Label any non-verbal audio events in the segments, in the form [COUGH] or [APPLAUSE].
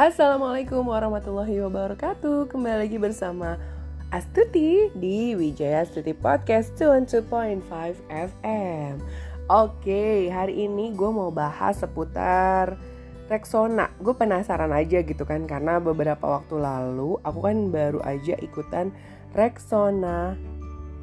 Assalamualaikum warahmatullahi wabarakatuh. Kembali lagi bersama Astuti di Wijaya Astuti Podcast 22.5 FM Oke, hari ini gue mau bahas seputar Rexona. Gue penasaran aja gitu kan Karena beberapa waktu lalu Aku kan baru aja ikutan Rexona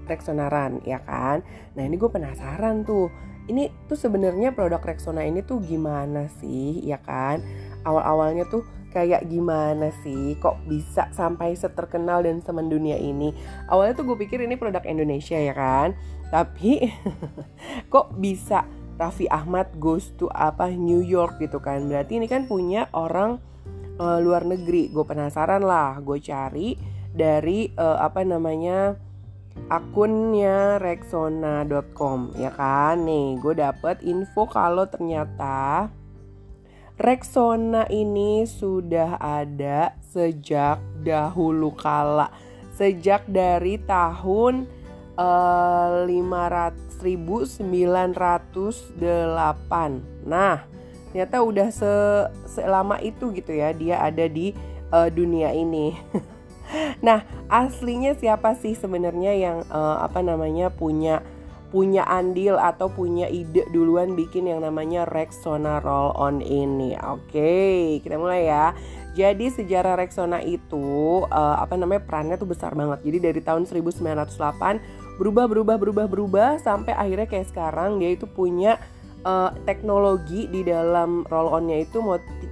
Rexona Run ya kan? Nah ini gue penasaran tuh. Ini tuh sebenarnya produk Rexona ini tuh gimana sih ya kan Awal-awalnya tuh kayak gimana sih? Kok bisa sampai seterkenal dan semendunia ini? Awalnya tuh gue pikir ini produk Indonesia ya kan? Tapi [LAUGHS] kok bisa Raffi Ahmad goes to apa New York gitu kan? Berarti ini kan punya orang uh, luar negeri. Gue penasaran lah. Gue cari dari uh, apa namanya akunnya rexona.com ya kan? Nih gue dapet info kalau ternyata Rexona ini sudah ada sejak dahulu kala, sejak dari tahun uh, 500, 1908. Nah, ternyata udah se selama itu gitu ya dia ada di uh, dunia ini. [LAUGHS] nah, aslinya siapa sih sebenarnya yang uh, apa namanya punya punya andil atau punya ide duluan bikin yang namanya Rexona Roll On ini. Oke, kita mulai ya. Jadi sejarah Rexona itu uh, apa namanya perannya tuh besar banget. Jadi dari tahun 1908 berubah berubah berubah berubah sampai akhirnya kayak sekarang dia itu punya uh, teknologi di dalam roll onnya itu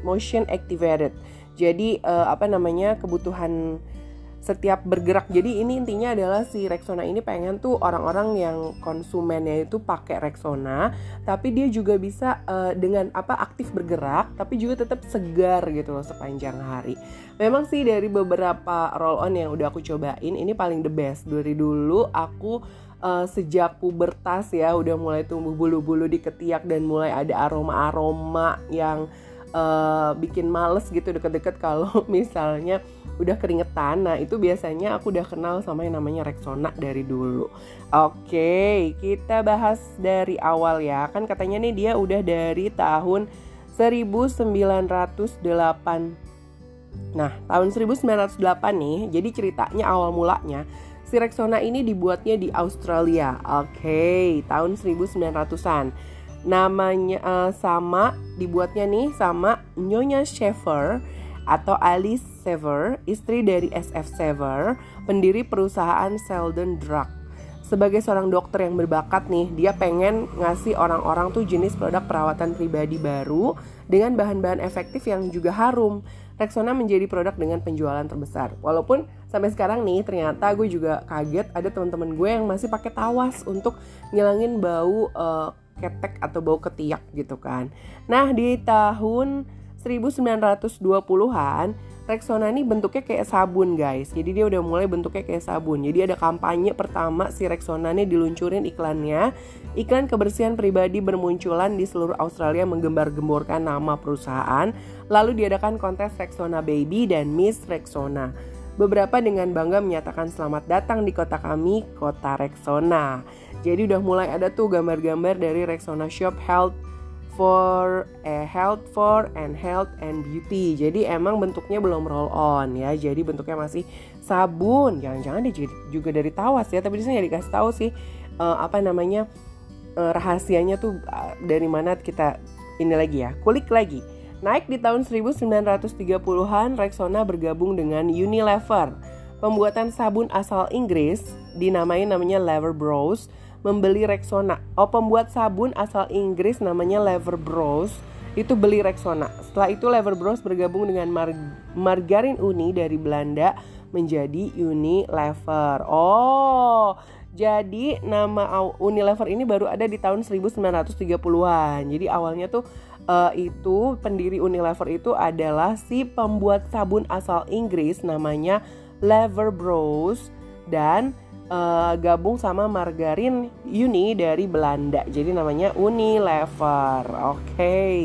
motion activated. Jadi uh, apa namanya kebutuhan setiap bergerak. Jadi ini intinya adalah si Rexona ini pengen tuh orang-orang yang konsumennya itu pakai Rexona, tapi dia juga bisa uh, dengan apa aktif bergerak, tapi juga tetap segar gitu loh sepanjang hari. Memang sih dari beberapa roll on yang udah aku cobain, ini paling the best. Dari dulu aku uh, sejak pubertas ya udah mulai tumbuh bulu-bulu di ketiak dan mulai ada aroma-aroma yang uh, bikin males gitu deket-deket kalau [LAUGHS] misalnya udah keringetan nah itu biasanya aku udah kenal sama yang namanya Rexona dari dulu oke kita bahas dari awal ya kan katanya nih dia udah dari tahun 1908 Nah, tahun 1908 nih, jadi ceritanya awal mulanya si Rexona ini dibuatnya di Australia. Oke, tahun 1900-an. Namanya uh, sama dibuatnya nih sama Nyonya Schaefer atau Alice Sever, istri dari SF Sever, pendiri perusahaan Selden Drug. Sebagai seorang dokter yang berbakat nih, dia pengen ngasih orang-orang tuh jenis produk perawatan pribadi baru dengan bahan-bahan efektif yang juga harum. Rexona menjadi produk dengan penjualan terbesar. Walaupun sampai sekarang nih ternyata gue juga kaget ada teman-teman gue yang masih pakai tawas untuk ngilangin bau uh, ketek atau bau ketiak gitu kan. Nah, di tahun 1920-an Rexona ini bentuknya kayak sabun guys. Jadi dia udah mulai bentuknya kayak sabun. Jadi ada kampanye pertama si Rexona ini diluncurin iklannya. Iklan kebersihan pribadi bermunculan di seluruh Australia menggembar-gemborkan nama perusahaan. Lalu diadakan kontes Rexona Baby dan Miss Rexona Beberapa dengan bangga menyatakan selamat datang di kota kami, kota Rexona Jadi udah mulai ada tuh gambar-gambar dari Rexona Shop Health for eh, health for and health and beauty. Jadi emang bentuknya belum roll on ya. Jadi bentuknya masih sabun. Jangan-jangan dia juga dari tawas ya. Tapi di sini dikasih tahu sih uh, apa namanya uh, rahasianya tuh uh, dari mana kita ini lagi ya. Kulik lagi. Naik di tahun 1930-an, Rexona bergabung dengan Unilever. Pembuatan sabun asal Inggris dinamai namanya Lever Bros membeli Rexona. Oh, pembuat sabun asal Inggris namanya Lever Bros itu beli Rexona. Setelah itu Lever Bros bergabung dengan Mar Margarin Uni dari Belanda menjadi Unilever. Oh, jadi nama Unilever ini baru ada di tahun 1930-an. Jadi awalnya tuh uh, itu pendiri Unilever itu adalah si pembuat sabun asal Inggris namanya Lever Bros dan uh, gabung sama margarin Uni dari Belanda. Jadi namanya Unilever. Oke. Okay.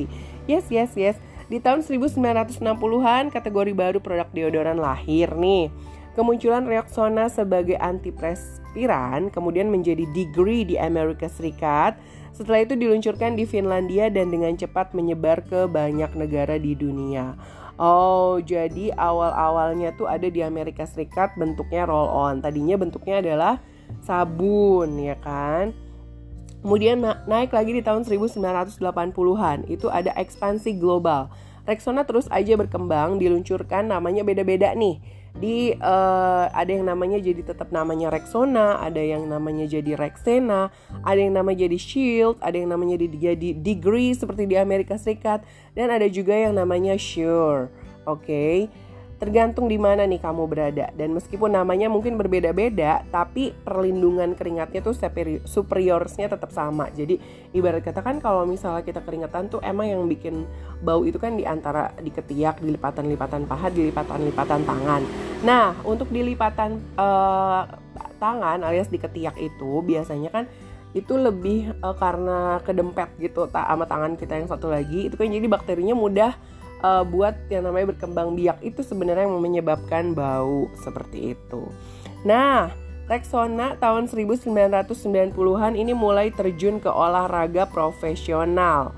Yes, yes, yes. Di tahun 1960-an kategori baru produk deodoran lahir nih. Kemunculan Rexona sebagai antiperspiran kemudian menjadi degree di Amerika Serikat. Setelah itu diluncurkan di Finlandia dan dengan cepat menyebar ke banyak negara di dunia. Oh, jadi awal-awalnya tuh ada di Amerika Serikat bentuknya roll on. Tadinya bentuknya adalah sabun, ya kan? Kemudian naik lagi di tahun 1980-an, itu ada ekspansi global. Rexona terus aja berkembang, diluncurkan namanya beda-beda nih. Di uh, ada yang namanya jadi tetap namanya Rexona, ada yang namanya jadi Rexena, ada yang namanya jadi Shield, ada yang namanya jadi, jadi Degree seperti di Amerika Serikat, dan ada juga yang namanya Sure. Oke. Okay? Tergantung di mana nih kamu berada. Dan meskipun namanya mungkin berbeda-beda tapi perlindungan keringatnya tuh superiorsnya tetap sama. Jadi ibarat kata kan kalau misalnya kita keringatan tuh emang yang bikin bau itu kan di antara di ketiak di lipatan-lipatan paha di lipatan-lipatan tangan. Nah untuk di lipatan uh, tangan alias di ketiak itu biasanya kan itu lebih uh, karena kedempet gitu tak sama tangan kita yang satu lagi itu kan jadi bakterinya mudah uh, buat yang namanya berkembang biak itu sebenarnya yang menyebabkan bau seperti itu. Nah, Rexona tahun 1990-an ini mulai terjun ke olahraga profesional.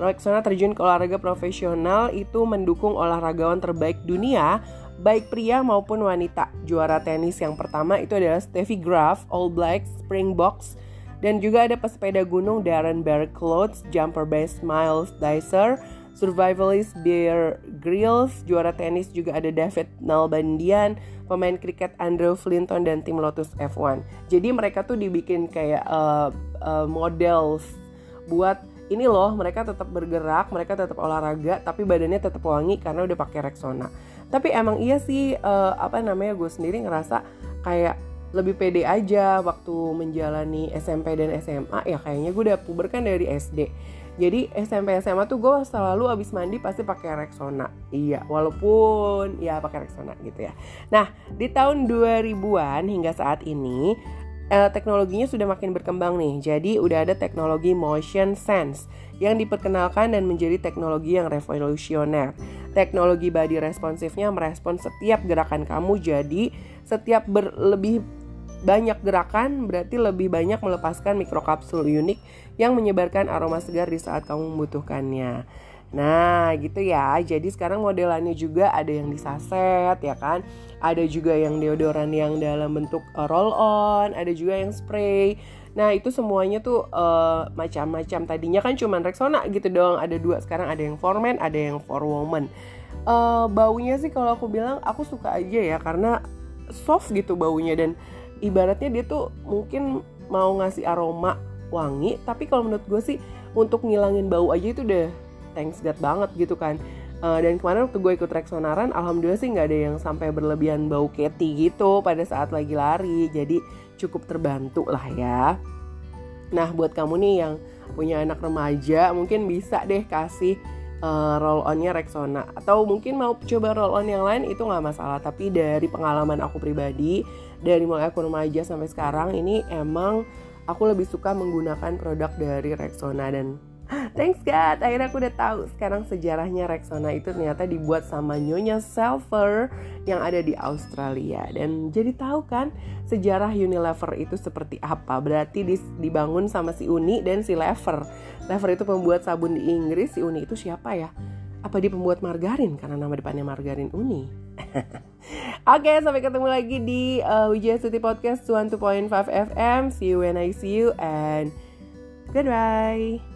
Rexona terjun ke olahraga profesional itu mendukung olahragawan terbaik dunia, baik pria maupun wanita. Juara tenis yang pertama itu adalah Steffi Graf, All Blacks, Springboks, dan juga ada pesepeda gunung Darren Clothes, jumper base Miles Dicer, survivalist Bear Grylls, juara tenis juga ada David Nalbandian, pemain kriket Andrew Flinton dan tim Lotus F1. Jadi mereka tuh dibikin kayak uh, uh, models buat ini loh mereka tetap bergerak, mereka tetap olahraga, tapi badannya tetap wangi karena udah pakai Rexona. Tapi emang iya sih uh, apa namanya gue sendiri ngerasa kayak lebih pede aja waktu menjalani SMP dan SMA ya kayaknya gue udah puber kan dari SD jadi SMP SMA tuh gue selalu abis mandi pasti pakai Rexona. Iya, walaupun ya pakai Rexona gitu ya. Nah, di tahun 2000-an hingga saat ini eh, teknologinya sudah makin berkembang nih. Jadi udah ada teknologi motion sense yang diperkenalkan dan menjadi teknologi yang revolusioner. Teknologi body responsifnya merespon setiap gerakan kamu jadi setiap berlebih banyak gerakan berarti lebih banyak melepaskan mikrokapsul unik yang menyebarkan aroma segar di saat kamu membutuhkannya. Nah, gitu ya. Jadi sekarang modelannya juga ada yang disaset ya kan. Ada juga yang deodoran yang dalam bentuk uh, roll on, ada juga yang spray. Nah, itu semuanya tuh uh, macam-macam. Tadinya kan cuma Rexona gitu doang, ada dua. Sekarang ada yang for men, ada yang for woman. Uh, baunya sih kalau aku bilang aku suka aja ya karena soft gitu baunya dan ibaratnya dia tuh mungkin mau ngasih aroma wangi tapi kalau menurut gue sih untuk ngilangin bau aja itu udah thanks God banget gitu kan. Uh, dan kemarin waktu gue ikut reksonaran alhamdulillah sih nggak ada yang sampai berlebihan bau keti gitu pada saat lagi lari. Jadi cukup terbantu lah ya. Nah buat kamu nih yang punya anak remaja mungkin bisa deh kasih uh, roll onnya Rexona. Atau mungkin mau coba roll on yang lain itu nggak masalah. Tapi dari pengalaman aku pribadi dari mulai aku remaja sampai sekarang ini emang aku lebih suka menggunakan produk dari Rexona. Dan Thanks God, akhirnya aku udah tahu sekarang sejarahnya Rexona itu ternyata dibuat sama Nyonya Selfer yang ada di Australia dan jadi tahu kan sejarah Unilever itu seperti apa. Berarti dibangun sama si Uni dan si Lever. Lever itu pembuat sabun di Inggris, si Uni itu siapa ya? Apa dia pembuat margarin karena nama depannya margarin Uni? [LAUGHS] Oke, okay, sampai ketemu lagi di uh, Wijaya City Podcast 12.5 FM. See you when I see you and goodbye.